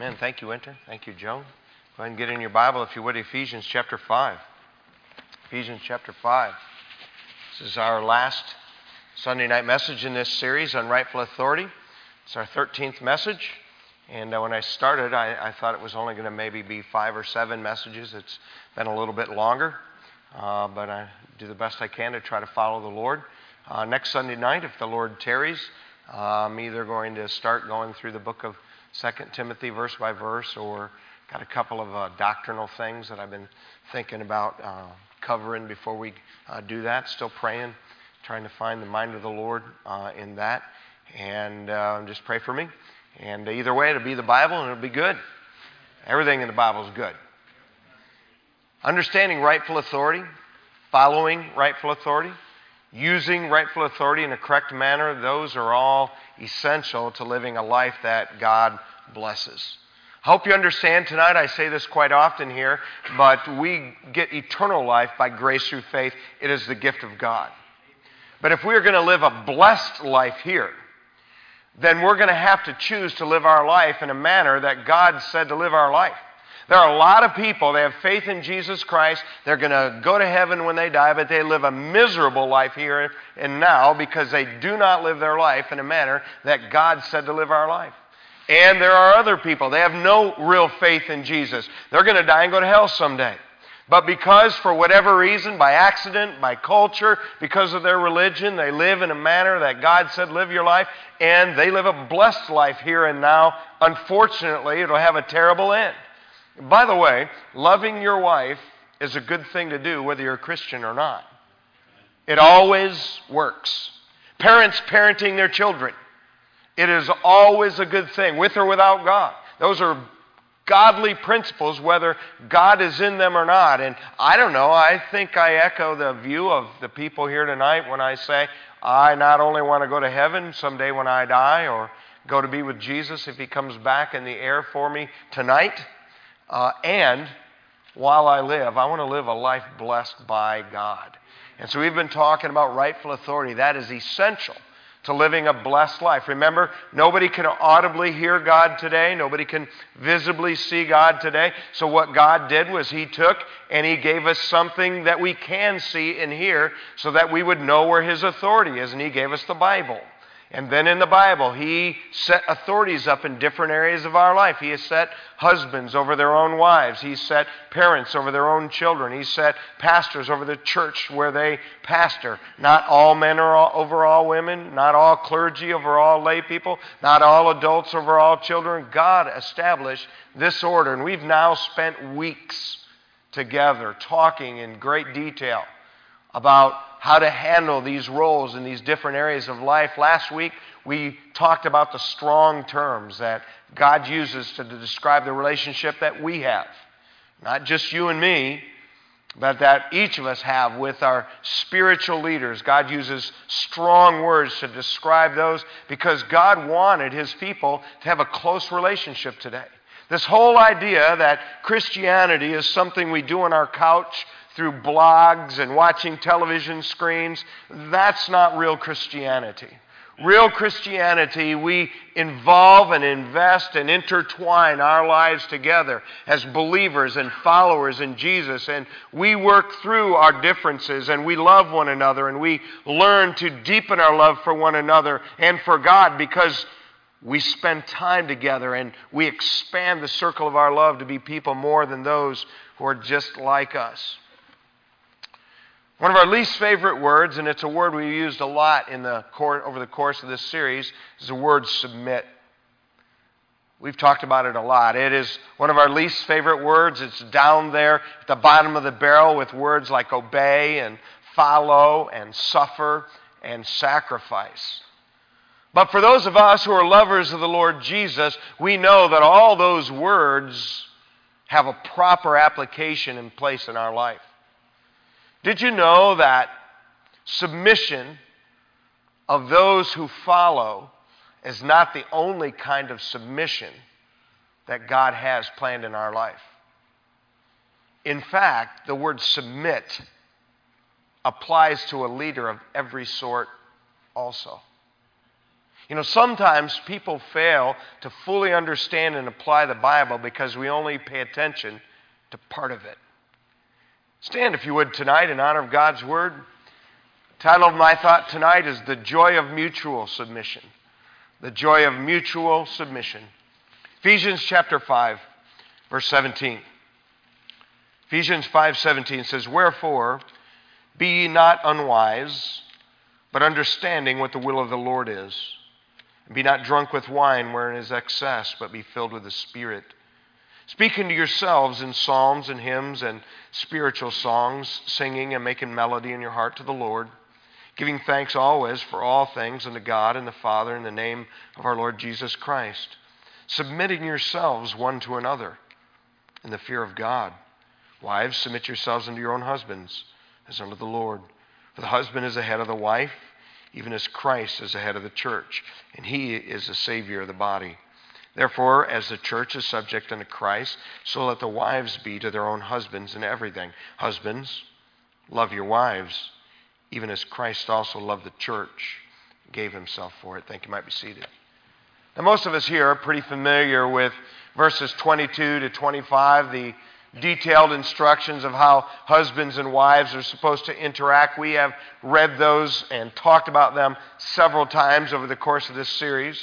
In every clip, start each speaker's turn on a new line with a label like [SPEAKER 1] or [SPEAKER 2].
[SPEAKER 1] Amen. Thank you, Winter. Thank you, Joan. Go ahead and get in your Bible, if you would, Ephesians chapter 5. Ephesians chapter 5. This is our last Sunday night message in this series on rightful authority. It's our 13th message. And uh, when I started, I, I, thought it was only going to maybe be five or seven messages. It's been a little bit longer, uh, but I do the best I can to try to follow the Lord. Uh, next Sunday night, if the Lord tarries, I'm either going to start going through the book of Second Timothy verse by verse, or got a couple of uh, doctrinal things that I've been thinking about uh, covering before we uh, do that. Still praying, trying to find the mind of the Lord uh, in that, and uh, just pray for me. And either way, it'll be the Bible and it'll be good. Everything in the Bible is good. Understanding rightful authority, following rightful authority, using rightful authority in a correct manner, those are all essential to living a life that God blesses. I hope you understand tonight. I say this quite often here, but we get eternal life by grace through faith. It is the gift of God. But if we're going to live a blessed life here, then we're going to have to choose to live our life in a manner that God said to live our life. There are a lot of people, they have faith in Jesus Christ. They're going to go to heaven when they die, but they live a miserable life here and now because they do not live their life in a manner that God said to live our life. And there are other people, they have no real faith in Jesus. They're going to die and go to hell someday. But because, for whatever reason, by accident, by culture, because of their religion, they live in a manner that God said, live your life, and they live a blessed life here and now, unfortunately, it'll have a terrible end. By the way, loving your wife is a good thing to do whether you're a Christian or not. It always works. Parents parenting their children. It is always a good thing, with or without God. Those are godly principles, whether God is in them or not. And I don't know, I think I echo the view of the people here tonight when I say, I not only want to go to heaven someday when I die or go to be with Jesus if he comes back in the air for me tonight. Uh, and while I live, I want to live a life blessed by God. And so we've been talking about rightful authority. That is essential to living a blessed life. Remember, nobody can audibly hear God today, nobody can visibly see God today. So, what God did was He took and He gave us something that we can see and hear so that we would know where His authority is, and He gave us the Bible. And then in the Bible, he set authorities up in different areas of our life. He has set husbands over their own wives. He set parents over their own children. He set pastors over the church where they pastor. Not all men are all, over all women, not all clergy over all lay people, not all adults over all children. God established this order, and we've now spent weeks together talking in great detail about how to handle these roles in these different areas of life. Last week, we talked about the strong terms that God uses to describe the relationship that we have. Not just you and me, but that each of us have with our spiritual leaders. God uses strong words to describe those because God wanted His people to have a close relationship today. This whole idea that Christianity is something we do on our couch through blogs and watching television screens, that's not real Christianity. Real Christianity, we involve and invest and intertwine our lives together as believers and followers in Jesus. And we work through our differences and we love one another and we learn to deepen our love for one another and for God because we spend time together and we expand the circle of our love to be people more than those who are just like us. One of our least favorite words, and it's a word we used a lot in the court, over the course of this series, is the word submit. We've talked about it a lot. It is one of our least favorite words. It's down there at the bottom of the barrel with words like obey and follow and suffer and sacrifice. But for those of us who are lovers of the Lord Jesus, we know that all those words have a proper application in place in our life. Did you know that submission of those who follow is not the only kind of submission that God has planned in our life? In fact, the word submit applies to a leader of every sort also. You know, sometimes people fail to fully understand and apply the Bible because we only pay attention to part of it. Stand, if you would, tonight in honor of God's Word. The title of my thought tonight is The Joy of Mutual Submission. The Joy of Mutual Submission. Ephesians chapter 5, verse 17. Ephesians 5:17 says, "Wherefore be ye not unwise, but understanding what the will of the Lord is. And be not drunk with wine wherein is excess, but be filled with the Spirit." Speaking to yourselves in psalms and hymns and spiritual songs, singing and making melody in your heart to the Lord, giving thanks always for all things unto God and the Father in the name of our Lord Jesus Christ, submitting yourselves one to another in the fear of God. Wives, submit yourselves unto your own husbands, as unto the Lord. For the husband is the head of the wife, even as Christ is the head of the church, and he is the Savior of the body. Therefore, as the church is subject unto Christ, so let the wives be to their own husbands in everything. Husbands, love your wives, even as Christ also loved the church, gave himself for it. Thank you. Might be seated. Now, most of us here are pretty familiar with verses 22 to 25, the detailed instructions of how husbands and wives are supposed to interact. We have read those and talked about them several times over the course of this series.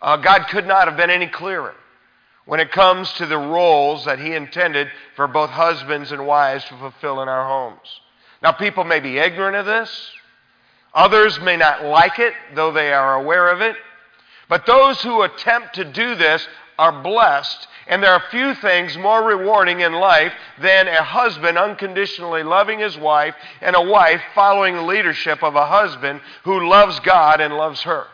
[SPEAKER 1] Uh, God could not have been any clearer when it comes to the roles that He intended for both husbands and wives to fulfill in our homes. Now, people may be ignorant of this, others may not like it, though they are aware of it. But those who attempt to do this are blessed and there are few things more rewarding in life than a husband unconditionally loving his wife and a wife following the leadership of a husband who loves God and loves her.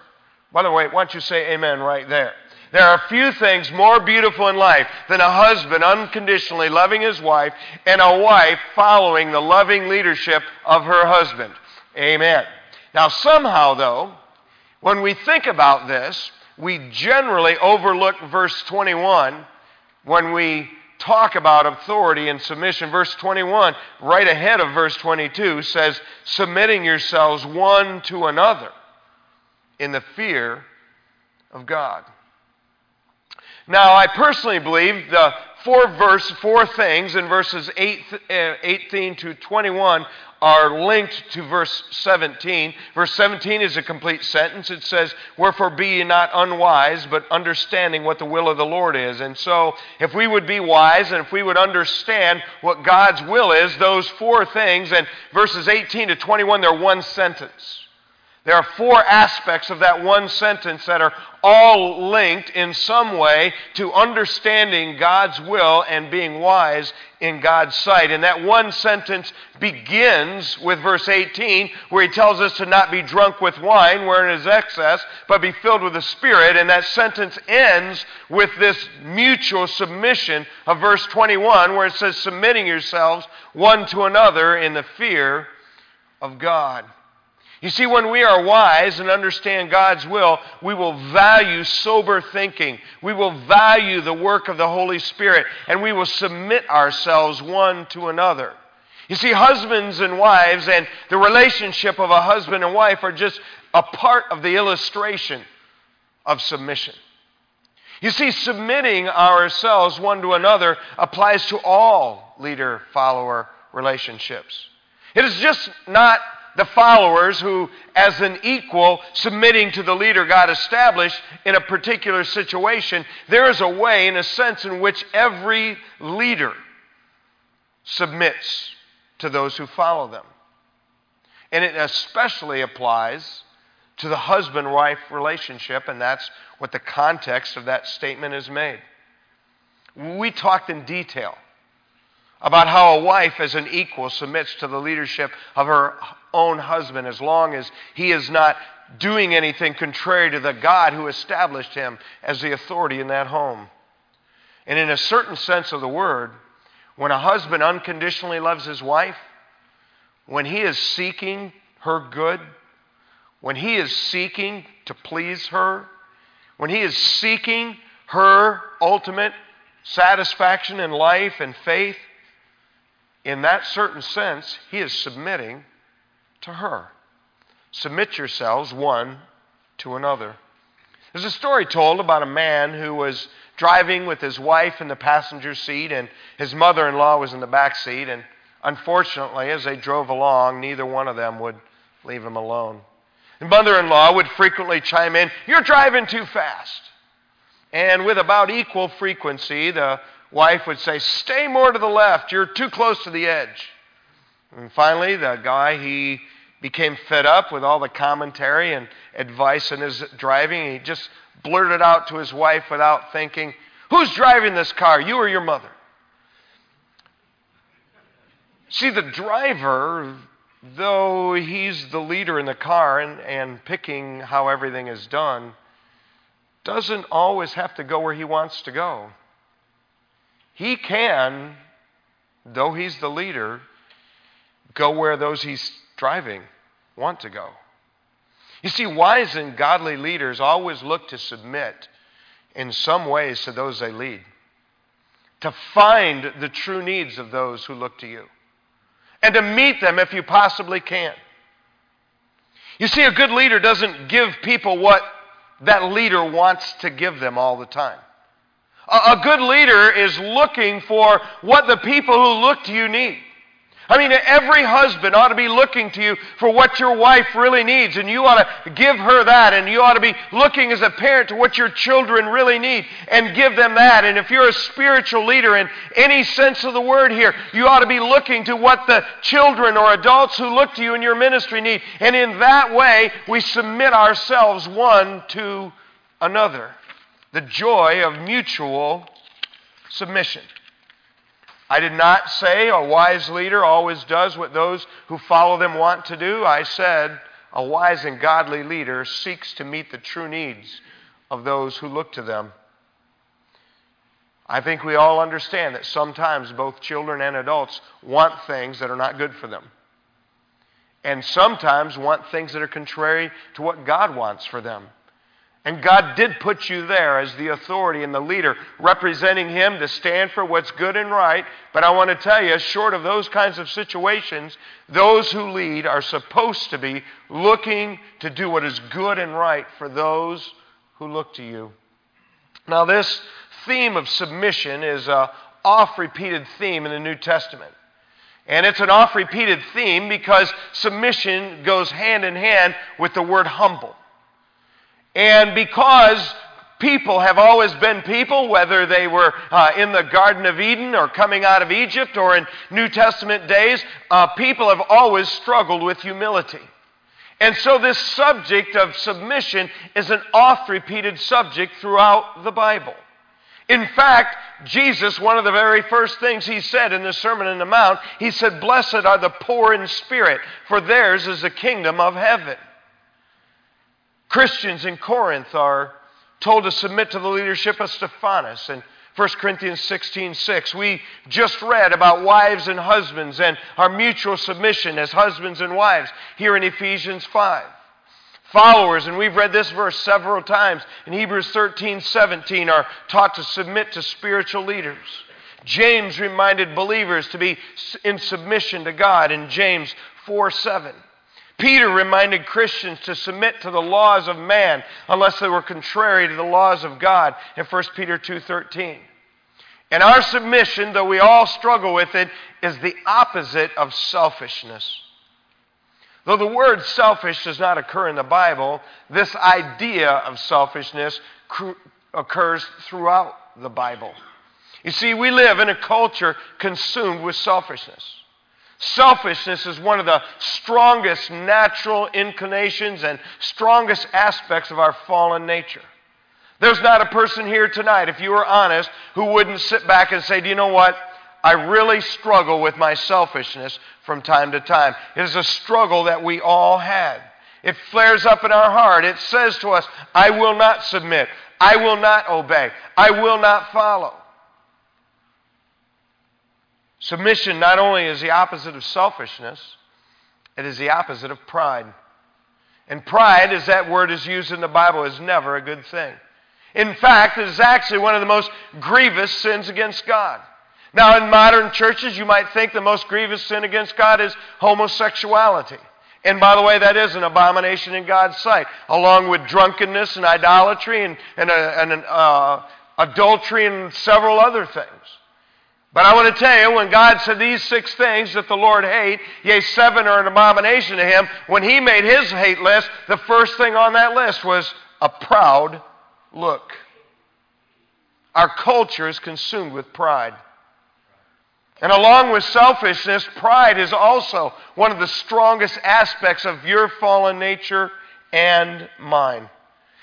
[SPEAKER 1] By the way, why don't you say amen right there? There are few things more beautiful in life than a husband unconditionally loving his wife and a wife following the loving leadership of her husband. Amen. Now, somehow, though, when we think about this, we generally overlook verse 21 when we talk about authority and submission. Verse 21, right ahead of verse 22, says, submitting yourselves one to another in the fear of God. Now, I personally believe the four verse, four things in verses 8, uh, 18 to 21 are linked to verse 17. Verse 17 is a complete sentence. It says, Wherefore be ye not unwise, but understanding what the will of the Lord is. And so, if we would be wise and if we would understand what God's will is, those four things, and verses 18 to 21, they're one sentence. There are four aspects of that one sentence that are all linked in some way to understanding God's will and being wise in God's sight. And that one sentence begins with verse 18, where he tells us to not be drunk with wine, wherein is excess, but be filled with the Spirit. And that sentence ends with this mutual submission of verse 21, where it says, submitting yourselves one to another in the fear of God. You see, when we are wise and understand God's will, we will value sober thinking. We will value the work of the Holy Spirit, and we will submit ourselves one to another. You see, husbands and wives and the relationship of a husband and wife are just a part of the illustration of submission. You see, submitting ourselves one to another applies to all leader follower relationships. It is just not the followers who, as an equal, submitting to the leader God established in a particular situation, there is a way, in a sense, in which every leader submits to those who follow them. And it especially applies to the husband wife relationship, and that's what the context of that statement is made. We talked in detail about how a wife, as an equal, submits to the leadership of her own husband as long as he is not doing anything contrary to the God who established him as the authority in that home. And in a certain sense of the word, when a husband unconditionally loves his wife, when he is seeking her good, when he is seeking to please her, when he is seeking her ultimate satisfaction in life and faith, in that certain sense, he is submitting to her. Submit yourselves one to another. There's a story told about a man who was driving with his wife in the passenger seat and his mother in law was in the back seat. And unfortunately, as they drove along, neither one of them would leave him alone. The mother in law would frequently chime in, You're driving too fast. And with about equal frequency, the wife would say, Stay more to the left, you're too close to the edge. And finally, the guy, he became fed up with all the commentary and advice in his driving. He just blurted out to his wife without thinking, Who's driving this car, you or your mother? See, the driver, though he's the leader in the car and, and picking how everything is done, doesn't always have to go where he wants to go. He can, though he's the leader, go where those he's driving want to go. You see, wise and godly leaders always look to submit in some ways to those they lead, to find the true needs of those who look to you, and to meet them if you possibly can. You see, a good leader doesn't give people what that leader wants to give them all the time. A, good leader is looking for what the people who look to you need. I mean, every husband ought to be looking to you for what your wife really needs, and you ought to give her that, and you ought to be looking as a parent to what your children really need and give them that. And if you're a spiritual leader in any sense of the word here, you ought to be looking to what the children or adults who look to you in your ministry need. And in that way, we submit ourselves one to another. The joy of mutual submission. I did not say a wise leader always does what those who follow them want to do. I said a wise and godly leader seeks to meet the true needs of those who look to them. I think we all understand that sometimes both children and adults want things that are not good for them. And sometimes want things that are contrary to what God wants for them. And God did put you there as the authority and the leader, representing Him to stand for what's good and right. But I want to tell you, short of those kinds of situations, those who lead are supposed to be looking to do what is good and right for those who look to you. Now, this theme of submission is a oft repeated theme in the New Testament. And it's an oft repeated theme because submission goes hand in hand with the word humble. And because people have always been people, whether they were uh, in the Garden of Eden or coming out of Egypt or in New Testament days, uh, people have always struggled with humility. And so, this subject of submission is an oft repeated subject throughout the Bible. In fact, Jesus, one of the very first things he said in the Sermon on the Mount, he said, Blessed are the poor in spirit, for theirs is the kingdom of heaven. Christians in Corinth are told to submit to the leadership of Stephanas And 1 Corinthians 16 6. We just read about wives and husbands and our mutual submission as husbands and wives here in Ephesians 5. Followers, and we've read this verse several times in Hebrews 13 17, are taught to submit to spiritual leaders. James reminded believers to be in submission to God in James 4 7. Peter reminded Christians to submit to the laws of man unless they were contrary to the laws of God in 1 Peter 2:13. And our submission, though we all struggle with it, is the opposite of selfishness. Though the word selfish does not occur in the Bible, this idea of selfishness occurs throughout the Bible. You see, we live in a culture consumed with selfishness. Selfishness is one of the strongest natural inclinations and strongest aspects of our fallen nature. There's not a person here tonight, if you were honest, who wouldn't sit back and say, Do you know what? I really struggle with my selfishness from time to time. It is a struggle that we all had. It flares up in our heart. It says to us, I will not submit. I will not obey. I will not follow. Submission not only is the opposite of selfishness, it is the opposite of pride. And pride, as that word is used in the Bible, is never a good thing. In fact, it is actually one of the most grievous sins against God. Now, in modern churches, you might think the most grievous sin against God is homosexuality. And by the way, that is an abomination in God's sight, along with drunkenness and idolatry and, and, and an, uh, adultery and several other things. But I want to tell you, when God said these six things that the Lord hate, yea, seven are an abomination to him, when he made his hate list, the first thing on that list was a proud look. Our culture is consumed with pride. And along with selfishness, pride is also one of the strongest aspects of your fallen nature and mine.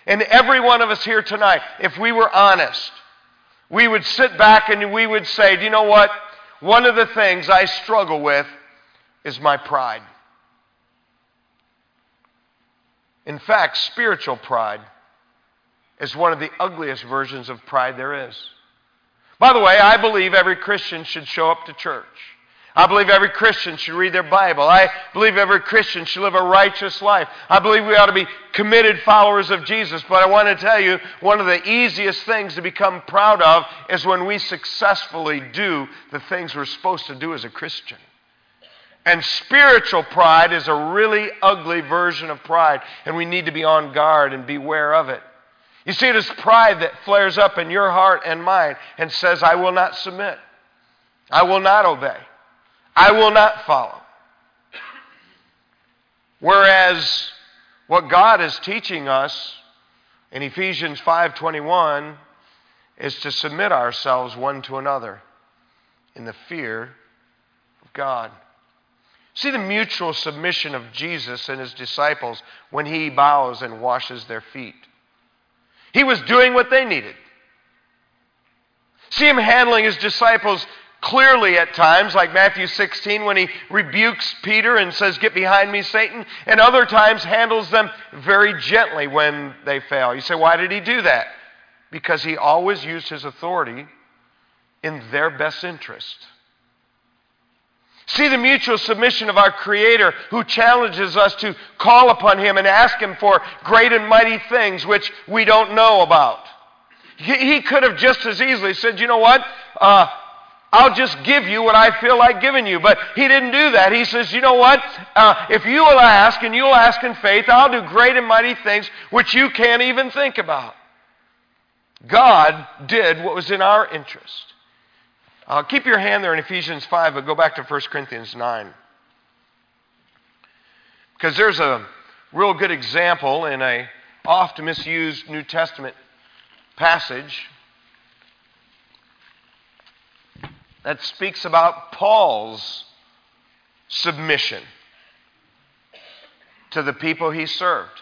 [SPEAKER 1] And every one of us here tonight, if we were honest, we would sit back and we would say, Do you know what? One of the things I struggle with is my pride. In fact, spiritual pride is one of the ugliest versions of pride there is. By the way, I believe every Christian should show up to church. I believe every Christian should read their Bible. I believe every Christian should live a righteous life. I believe we ought to be committed followers of Jesus. But I want to tell you, one of the easiest things to become proud of is when we successfully do the things we're supposed to do as a Christian. And spiritual pride is a really ugly version of pride, and we need to be on guard and beware of it. You see, it is pride that flares up in your heart and mind and says, I will not submit. I will not obey. I will not follow. Whereas what God is teaching us in Ephesians 5:21 is to submit ourselves one to another in the fear of God. See the mutual submission of Jesus and his disciples when he bows and washes their feet. He was doing what they needed. See him handling his disciples clearly at times, like Matthew 16 when he rebukes Peter and says, Get behind me, Satan, and other times handles them very gently when they fail. You say, Why did he do that? Because he always used his authority in their best interest. See the mutual submission of our Creator who challenges us to call upon Him and ask Him for great and mighty things which we don't know about. He, could have just as easily said, You know what? Uh, I'll just give you what I feel like giving you. But he didn't do that. He says, you know what? Uh, if you will ask and you'll ask in faith, I'll do great and mighty things which you can't even think about. God did what was in our interest. Uh, keep your hand there in Ephesians 5, but go back to 1 Corinthians 9. Because there's a real good example in a oft misused New Testament passage that speaks about Paul's submission to the people he served.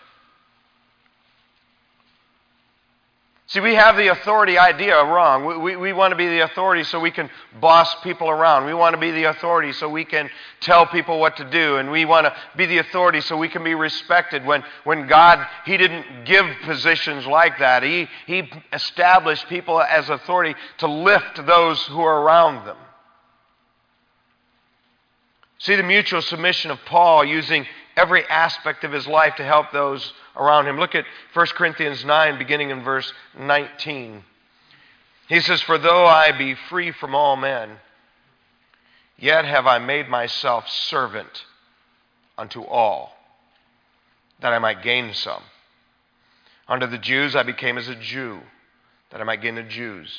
[SPEAKER 1] See, we have the authority idea wrong. We, we, we, want to be the authority so we can boss people around. We want to be the authority so we can tell people what to do. And we want to be the authority so we can be respected. When, when God, He didn't give positions like that, He, he established people as authority to lift those who are around them. See the mutual submission of Paul using every aspect of his life to help those around him. Look at 1 Corinthians 9, beginning in verse 19. He says, For though I be free from all men, yet have I made myself servant unto all, that I might gain some. Unto the Jews I became as a Jew, that I might gain the Jews.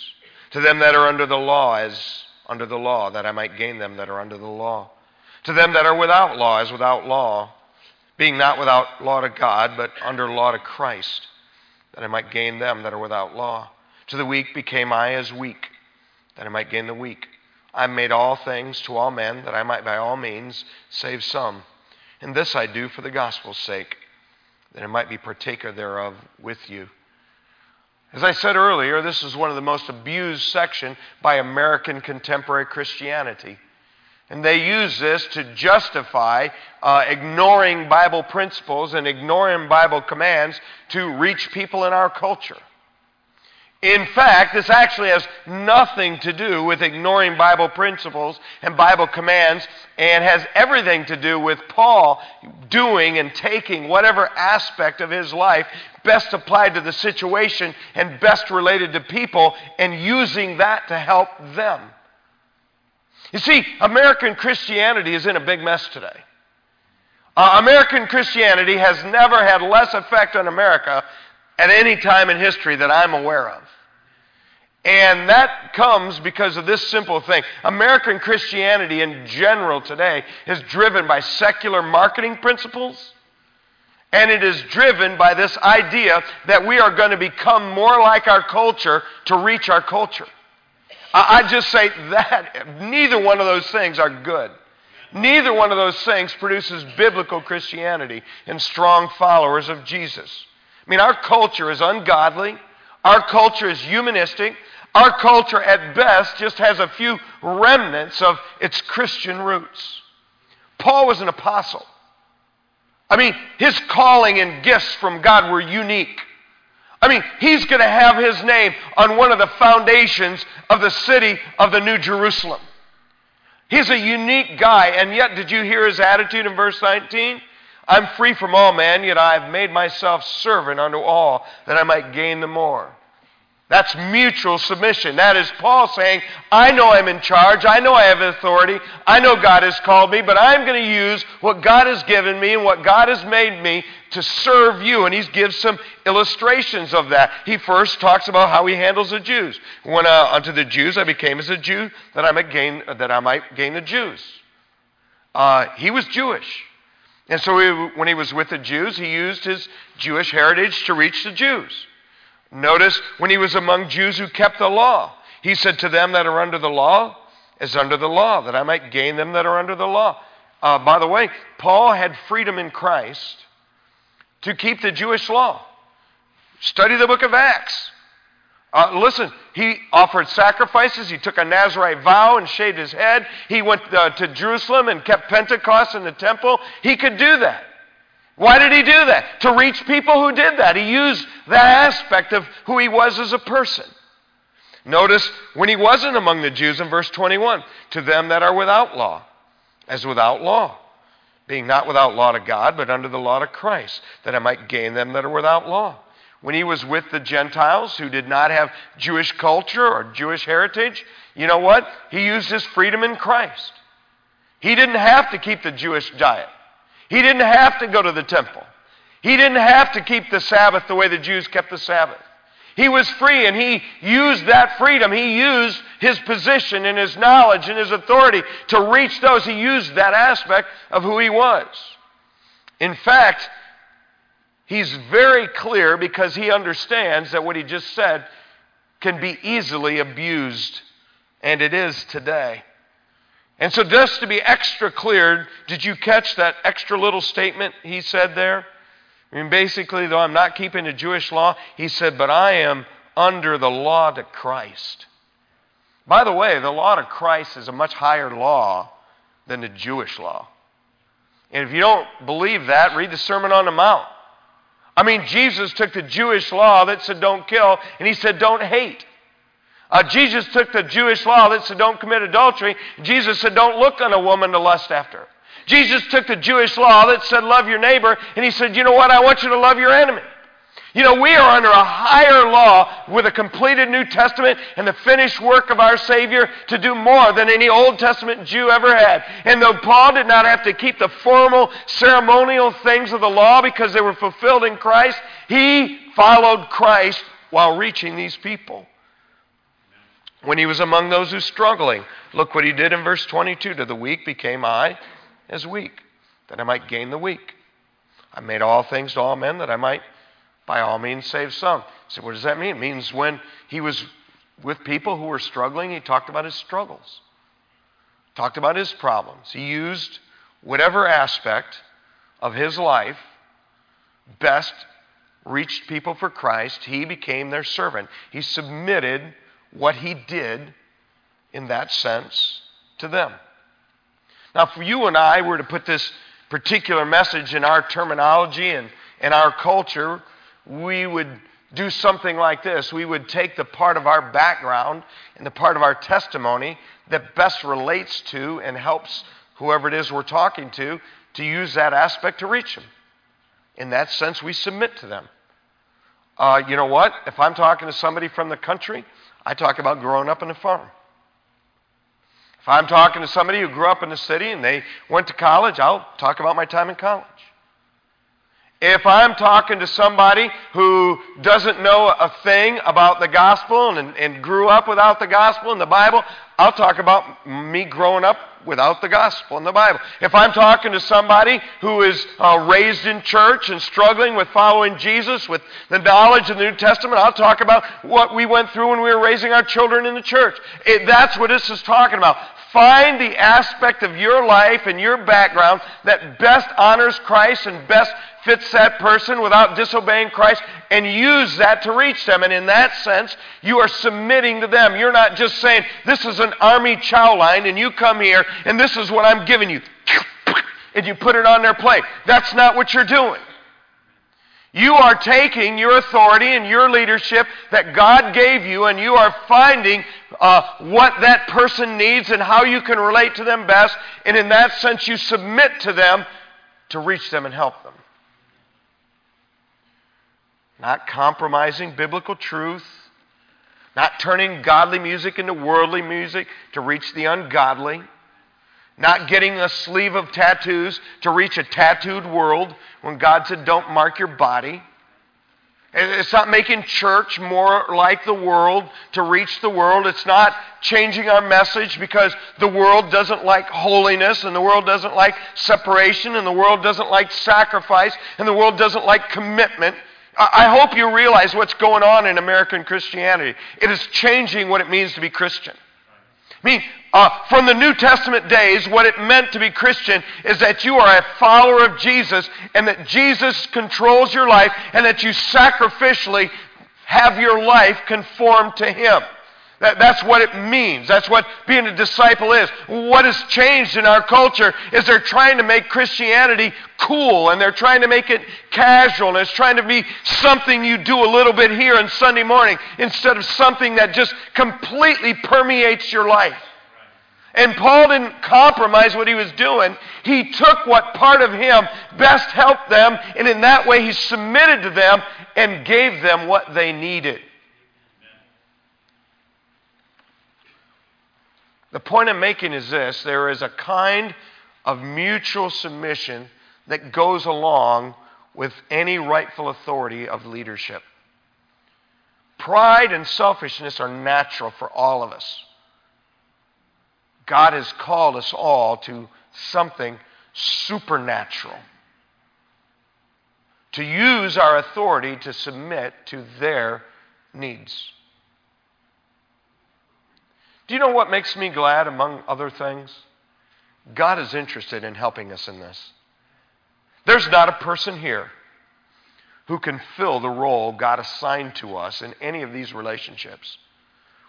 [SPEAKER 1] To them that are under the law, as under the law, that I might gain them that are under the law. To them that are without law, as without law, being not without law to God, but under law to Christ, that I might gain them that are without law. To the weak became I as weak, that I might gain the weak. I made all things to all men, that I might by all means save some. And this I do for the gospel's sake, that I might be partaker thereof with you. As I said earlier, this is one of the most abused section by American contemporary Christianity. And they use this to justify uh, ignoring Bible principles and ignoring Bible commands to reach people in our culture. In fact, this actually has nothing to do with ignoring Bible principles and Bible commands and has everything to do with Paul doing and taking whatever aspect of his life best applied to the situation and best related to people and using that to help them. You see, American Christianity is in a big mess today. Uh, American Christianity has never had less effect on America at any time in history that I'm aware of. And that comes because of this simple thing. American Christianity in general today is driven by secular marketing principles, and it is driven by this idea that we are going to become more like our culture to reach our culture. I just say that neither one of those things are good. Neither one of those things produces biblical Christianity and strong followers of Jesus. I mean, our culture is ungodly. Our culture is humanistic. Our culture, at best, just has a few remnants of its Christian roots. Paul was an apostle. I mean, his calling and gifts from God were unique. I mean, he's going to have his name on one of the foundations of the city of the New Jerusalem. He's a unique guy, and yet, did you hear his attitude in verse 19? I'm free from all man, yet I have made myself servant unto all, that I might gain the more. That's mutual submission. That is Paul saying, I know I'm in charge. I know I have authority. I know God has called me, but I'm going to use what God has given me and what God has made me to serve you. And he gives some illustrations of that. He first talks about how he handles the Jews. When uh, unto the Jews I became as a Jew, that I might gain, that I might gain the Jews. Uh, he was Jewish. And so he, when he was with the Jews, he used his Jewish heritage to reach the Jews. Notice when he was among Jews who kept the law, he said to them that are under the law, as under the law, that I might gain them that are under the law. Uh, by the way, Paul had freedom in Christ to keep the Jewish law. Study the book of Acts. Uh, listen, he offered sacrifices. He took a Nazarite vow and shaved his head. He went uh, to Jerusalem and kept Pentecost in the temple. He could do that. Why did he do that? To reach people who did that. He used that aspect of who he was as a person. Notice when he wasn't among the Jews in verse 21 to them that are without law, as without law, being not without law to God, but under the law to Christ, that I might gain them that are without law. When he was with the Gentiles who did not have Jewish culture or Jewish heritage, you know what? He used his freedom in Christ. He didn't have to keep the Jewish diet. He didn't have to go to the temple. He didn't have to keep the Sabbath the way the Jews kept the Sabbath. He was free and he used that freedom. He used his position and his knowledge and his authority to reach those. He used that aspect of who he was. In fact, he's very clear because he understands that what he just said can be easily abused, and it is today. And so, just to be extra clear, did you catch that extra little statement he said there? I mean, basically, though I'm not keeping the Jewish law, he said, but I am under the law to Christ. By the way, the law to Christ is a much higher law than the Jewish law. And if you don't believe that, read the Sermon on the Mount. I mean, Jesus took the Jewish law that said don't kill, and he said don't hate. Uh, Jesus took the Jewish law that said don't commit adultery. Jesus said don't look on a woman to lust after. Jesus took the Jewish law that said love your neighbor, and he said, you know what? I want you to love your enemy. You know, we are under a higher law with a completed New Testament and the finished work of our Savior to do more than any Old Testament Jew ever had. And though Paul did not have to keep the formal ceremonial things of the law because they were fulfilled in Christ, he followed Christ while reaching these people when he was among those who struggling. Look what he did in verse 22 to the weak became I as weak, that I might gain the weak. I made all things to all men that I might by all means save some. So what does that mean? It means when he was with people who were struggling, he talked about his struggles, talked about his problems. He used whatever aspect of his life best reached people for Christ. He became their servant. He submitted what he did in that sense to them. Now, if you and I were to put this particular message in our terminology and in our culture, we would do something like this. We would take the part of our background and the part of our testimony that best relates to and helps whoever it is we're talking to to use that aspect to reach them. In that sense, we submit to them. Uh, you know what? If I'm talking to somebody from the country, I talk about growing up on a farm. If I'm talking to somebody who grew up in the city and they went to college, I'll talk about my time in college. If I'm talking to somebody who doesn't know a thing about the gospel and, and grew up without the gospel and the Bible, I'll talk about me growing up without the gospel and the Bible. If I'm talking to somebody who is uh, raised in church and struggling with following Jesus with the knowledge of the New Testament, I'll talk about what we went through when we were raising our children in the church. It, that's what this is talking about. Find the aspect of your life and your background that best honors Christ and best fits that person without disobeying Christ and use that to reach them. And in that sense, you are submitting to them. You're not just saying, This is an army chow line, and you come here, and this is what I'm giving you. And you put it on their plate. That's not what you're doing. You are taking your authority and your leadership that God gave you, and you are finding uh, what that person needs and how you can relate to them best. And in that sense, you submit to them to reach them and help them not compromising biblical truth, not turning godly music into worldly music to reach the ungodly, not getting a sleeve of tattoos to reach a tattooed world when God said, don't mark your body. It's not making church more like the world to reach the world. It's not changing our message because the world doesn't like holiness and the world doesn't like separation and the world doesn't like sacrifice and the world doesn't like commitment. I hope you realize what's going on in American Christianity. It is changing what it means to be Christian. I mean, uh, from the New Testament days, what it meant to be Christian is that you are a follower of Jesus and that Jesus controls your life and that you sacrificially have your life conform to Him. That, that's what it means. That's what being a disciple is. What has changed in our culture is they're trying to make Christianity cool and they're trying to make it casual and it's trying to be something you do a little bit here on Sunday morning instead of something that just completely permeates your life. And Paul didn't compromise what he was doing. He took what part of him best helped them, and in that way he submitted to them and gave them what they needed. The point I'm making is this there is a kind of mutual submission that goes along with any rightful authority of leadership. Pride and selfishness are natural for all of us. God has called us all to something supernatural. To use our authority to submit to their needs. Do you know what makes me glad, among other things? God is interested in helping us in this. There's not a person here who can fill the role God assigned to us in any of these relationships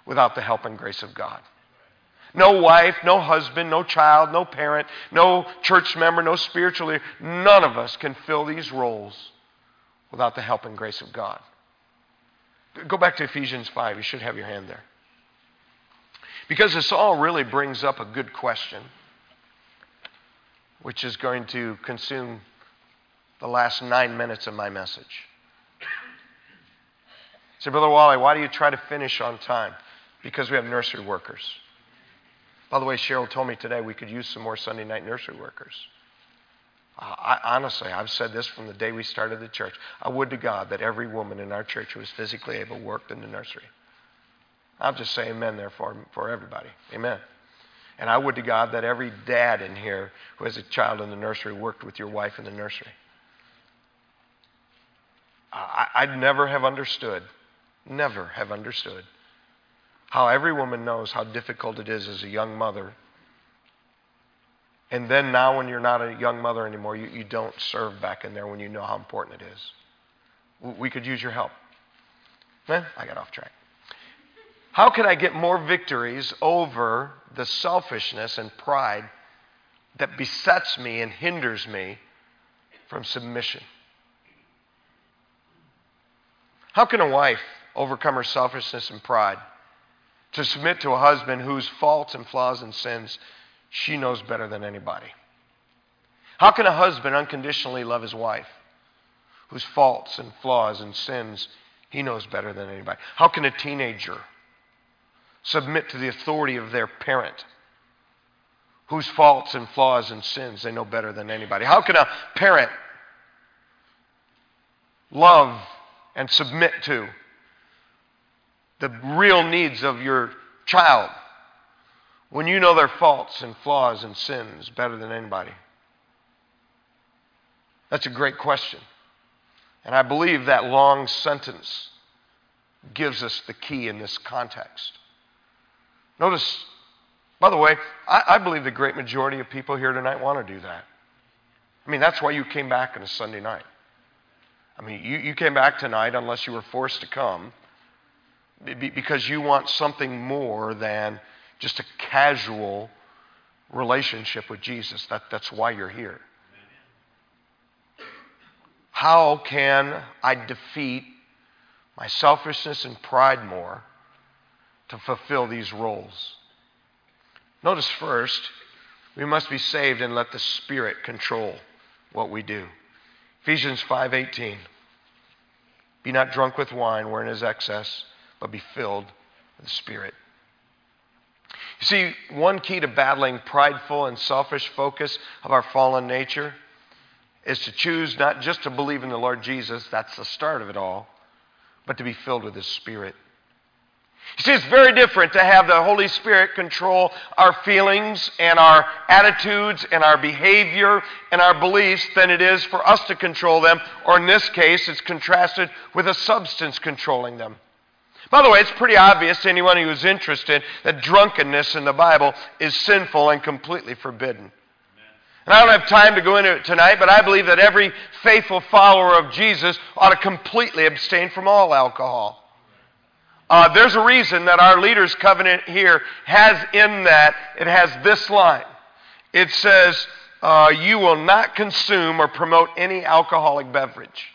[SPEAKER 1] without the help and grace of God. No wife, no husband, no child, no parent, no church member, no spiritual leader. None of us can fill these roles without the help and grace of God. Go back to Ephesians 5. You should have your hand there. Because this all really brings up a good question, which is going to consume the last nine minutes of my message. So, Brother Wally, why do you try to finish on time? Because we have nursery workers. By the way, Cheryl told me today we could use some more Sunday night nursery workers. I, honestly, I've said this from the day we started the church. I would to God that every woman in our church who was physically able worked in the nursery. I'll just say amen there for, for everybody. Amen. And I would to God that every dad in here who has a child in the nursery worked with your wife in the nursery. I, I'd never have understood, never have understood how every woman knows how difficult it is as a young mother. And then now, when you're not a young mother anymore, you, you don't serve back in there when you know how important it is. We could use your help. Eh, I got off track. How can I get more victories over the selfishness and pride that besets me and hinders me from submission? How can a wife overcome her selfishness and pride to submit to a husband whose faults and flaws and sins she knows better than anybody? How can a husband unconditionally love his wife whose faults and flaws and sins he knows better than anybody? How can a teenager submit to the authority of their parent whose faults and flaws and sins they know better than anybody? How can a parent love and submit to the real needs of your child when you know their faults and flaws and sins better than anybody? That's a great question. And I believe that long sentence gives us the key in this context. Notice, by the way, I, I, believe the great majority of people here tonight want to do that. I mean, that's why you came back on a Sunday night. I mean, you, you came back tonight unless you were forced to come because you want something more than just a casual relationship with Jesus. That, that's why you're here. How can I defeat my selfishness and pride more to fulfill these roles? Notice first, we must be saved and let the Spirit control what we do. Ephesians 5:18 Be not drunk with wine wherein is excess, but be filled with the Spirit. You see, one key to battling prideful and selfish focus of our fallen nature is to choose not just to believe in the Lord Jesus, that's the start of it all, but to be filled with His Spirit. You see, it's very different to have the Holy Spirit control our feelings and our attitudes and our behavior and our beliefs than it is for us to control them, or in this case, it's contrasted with a substance controlling them. By the way, it's pretty obvious to anyone who is interested that drunkenness in the Bible is sinful and completely forbidden. And I don't have time to go into it tonight, but I believe that every faithful follower of Jesus ought to completely abstain from all alcohol. Uh, there's a reason that our leaders' covenant here has in that, it has this line. It says, uh, You will not consume or promote any alcoholic beverage.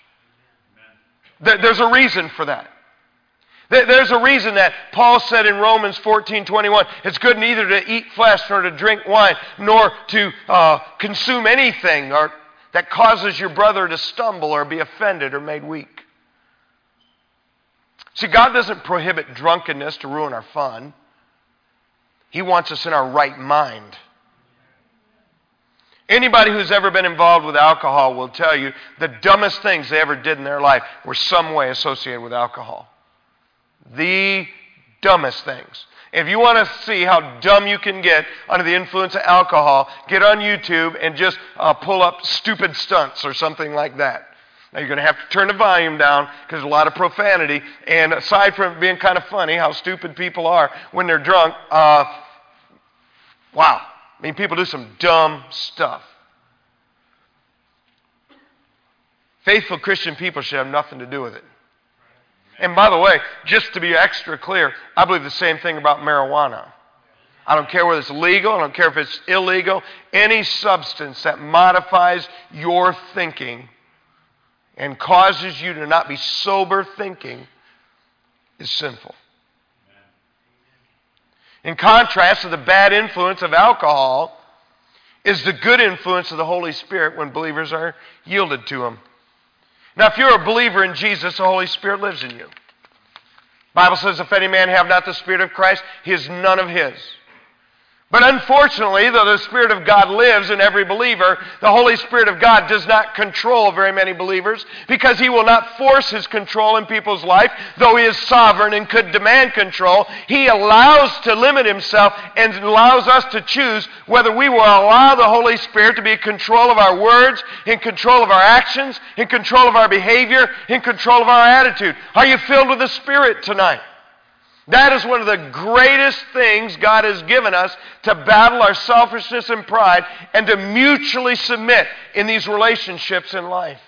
[SPEAKER 1] There's a reason for that. There's a reason that Paul said in Romans 14 21, it's good neither to eat flesh nor to drink wine, nor to uh, consume anything or, that causes your brother to stumble or be offended or made weak. See, God doesn't prohibit drunkenness to ruin our fun, He wants us in our right mind. Anybody who's ever been involved with alcohol will tell you the dumbest things they ever did in their life were some way associated with alcohol. The dumbest things. If you want to see how dumb you can get under the influence of alcohol, get on YouTube and just uh, pull up stupid stunts or something like that. Now you're going to have to turn the volume down because there's a lot of profanity. And aside from being kind of funny, how stupid people are when they're drunk, uh, wow. I mean, people do some dumb stuff. Faithful Christian people should have nothing to do with it. And by the way, just to be extra clear, I believe the same thing about marijuana. I don't care whether it's legal, I don't care if it's illegal. Any substance that modifies your thinking and causes you to not be sober thinking is sinful. In contrast to the bad influence of alcohol, is the good influence of the Holy Spirit when believers are yielded to Him. Now, if you're a believer in Jesus, the Holy Spirit lives in you. Bible says, if any man have not the Spirit of Christ, he is none of his. But unfortunately, though the Spirit of God lives in every believer, the Holy Spirit of God does not control very many believers because He will not force His control in people's life, though He is sovereign and could demand control. He allows to limit Himself and allows us to choose whether we will allow the Holy Spirit to be in control of our words, in control of our actions, in control of our behavior, in control of our attitude. Are you filled with the Spirit tonight? That is one of the greatest things God has given us to battle our selfishness and pride and to mutually submit in these relationships in life.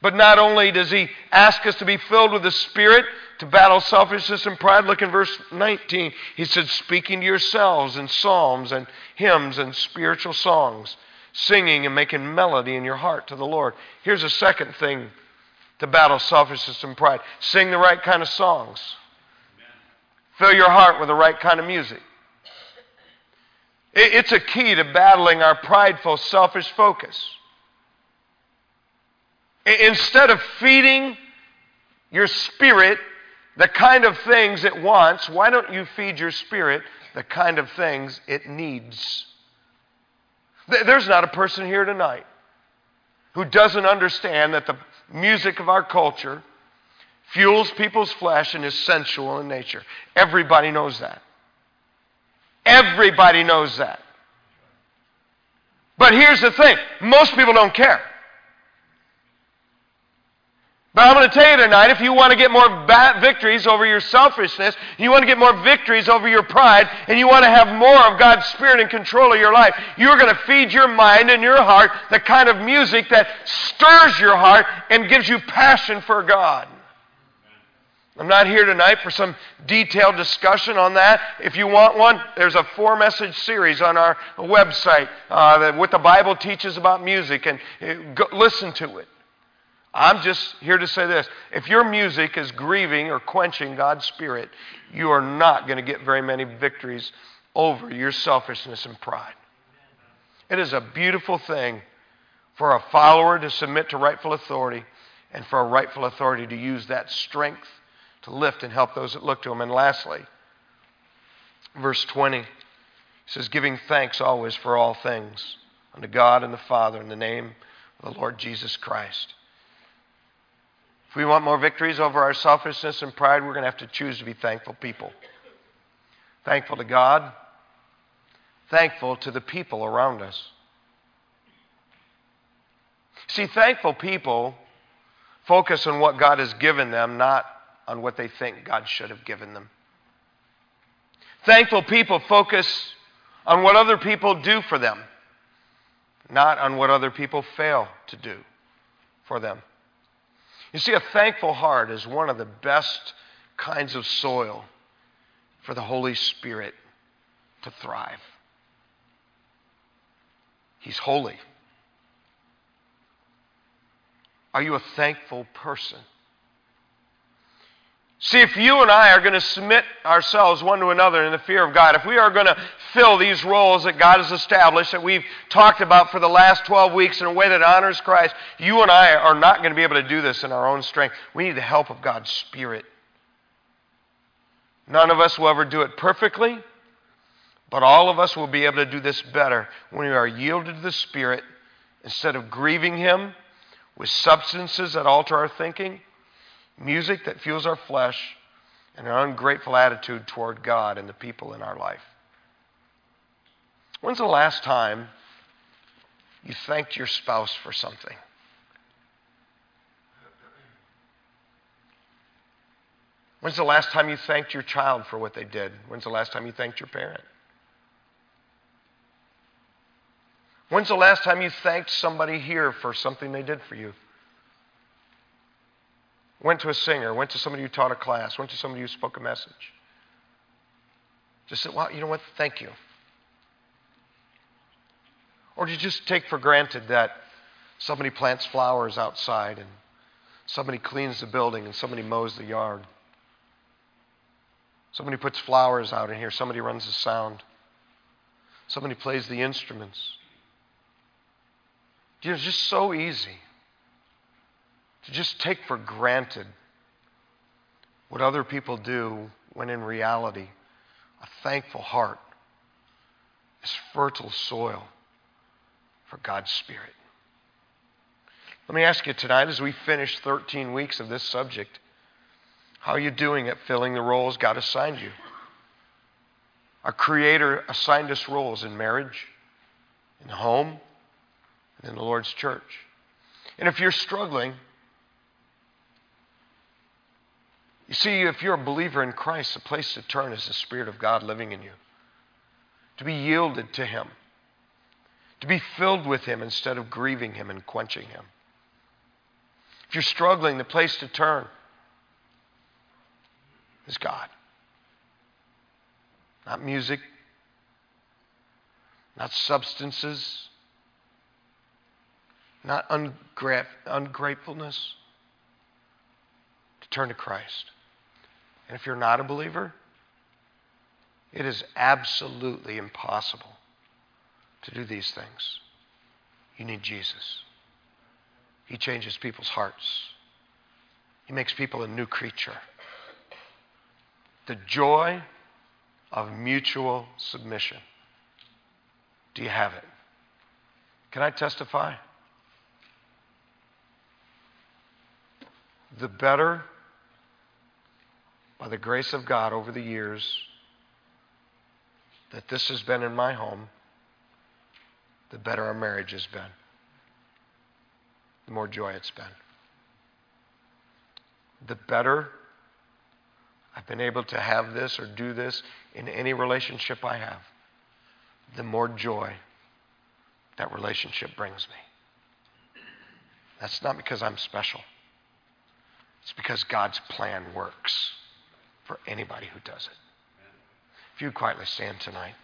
[SPEAKER 1] But not only does He ask us to be filled with the Spirit to battle selfishness and pride, look in verse 19. He said, speaking to yourselves in psalms and hymns and spiritual songs, singing and making melody in your heart to the Lord. Here's a second thing to battle selfishness and pride sing the right kind of songs. Fill your heart with the right kind of music. It's a key to battling our prideful, selfish focus. Instead of feeding your spirit the kind of things it wants, why don't you feed your spirit the kind of things it needs? There's not a person here tonight who doesn't understand that the music of our culture fuels people's flesh and is sensual in nature. Everybody knows that. Everybody knows that. But here's the thing most people don't care. But I'm going to tell you tonight if you want to get more victories over your selfishness, you want to get more victories over your pride, and you want to have more of God's Spirit in control of your life, you're going to feed your mind and your heart the kind of music that stirs your heart and gives you passion for God. I'm not here tonight for some detailed discussion on that. If you want one, there's a four message series on our website uh, that what the Bible teaches about music, and uh, go, listen to it. I'm just here to say this. If your music is grieving or quenching God's Spirit, you are not going to get very many victories over your selfishness and pride. It is a beautiful thing for a follower to submit to rightful authority and for a rightful authority to use that strength to lift and help those that look to him. And lastly, verse 20 says, Giving thanks always for all things unto God and the Father in the name of the Lord Jesus Christ. If we want more victories over our selfishness and pride, we're going to have to choose to be thankful people. Thankful to God, thankful to the people around us. See, thankful people focus on what God has given them, not on what they think God should have given them. Thankful people focus on what other people do for them, not on what other people fail to do for them. You see, a thankful heart is one of the best kinds of soil for the Holy Spirit to thrive. He's holy. Are you a thankful person? See, if you and I are going to submit ourselves one to another in the fear of God, if we are going to fill these roles that God has established, that we've talked about for the last 12 weeks in a way that honors Christ, you and I are not going to be able to do this in our own strength. We need the help of God's Spirit. None of us will ever do it perfectly, but all of us will be able to do this better when we are yielded to the Spirit instead of grieving Him with substances that alter our thinking music that fuels our flesh, and an ungrateful attitude toward God and the people in our life. When's the last time you thanked your spouse for something? When's the last time you thanked your child for what they did? When's the last time you thanked your parent? When's the last time you thanked somebody here for something they did for you? Went to a singer, went to somebody who taught a class, went to somebody who spoke a message. Just said, well, you know what? Thank you. Or do you just take for granted that somebody plants flowers outside and somebody cleans the building and somebody mows the yard? Somebody puts flowers out in here, somebody runs the sound, somebody plays the instruments. You know, it's just so easy to just take for granted what other people do when in reality, a thankful heart is fertile soil for God's Spirit. Let me ask you tonight as we finish 13 weeks of this subject how are you doing at filling the roles God assigned you? Our Creator assigned us roles in marriage, in home, and in the Lord's church. And if you're struggling, You see, if you're a believer in Christ, the place to turn is the Spirit of God living in you. To be yielded to Him. To be filled with Him instead of grieving Him and quenching Him. If you're struggling, the place to turn is God. Not music, not substances, not ungra- ungratefulness. Turn to Christ. And if you're not a believer, it is absolutely impossible to do these things. You need Jesus. He changes people's hearts, He makes people a new creature. The joy of mutual submission. Do you have it? Can I testify? The better, by the grace of God over the years, that this has been in my home, the better our marriage has been, the more joy it's been. The better I've been able to have this or do this in any relationship I have, the more joy that relationship brings me. That's not because I'm special. It's because God's plan works for anybody who does it. If you quietly stand tonight.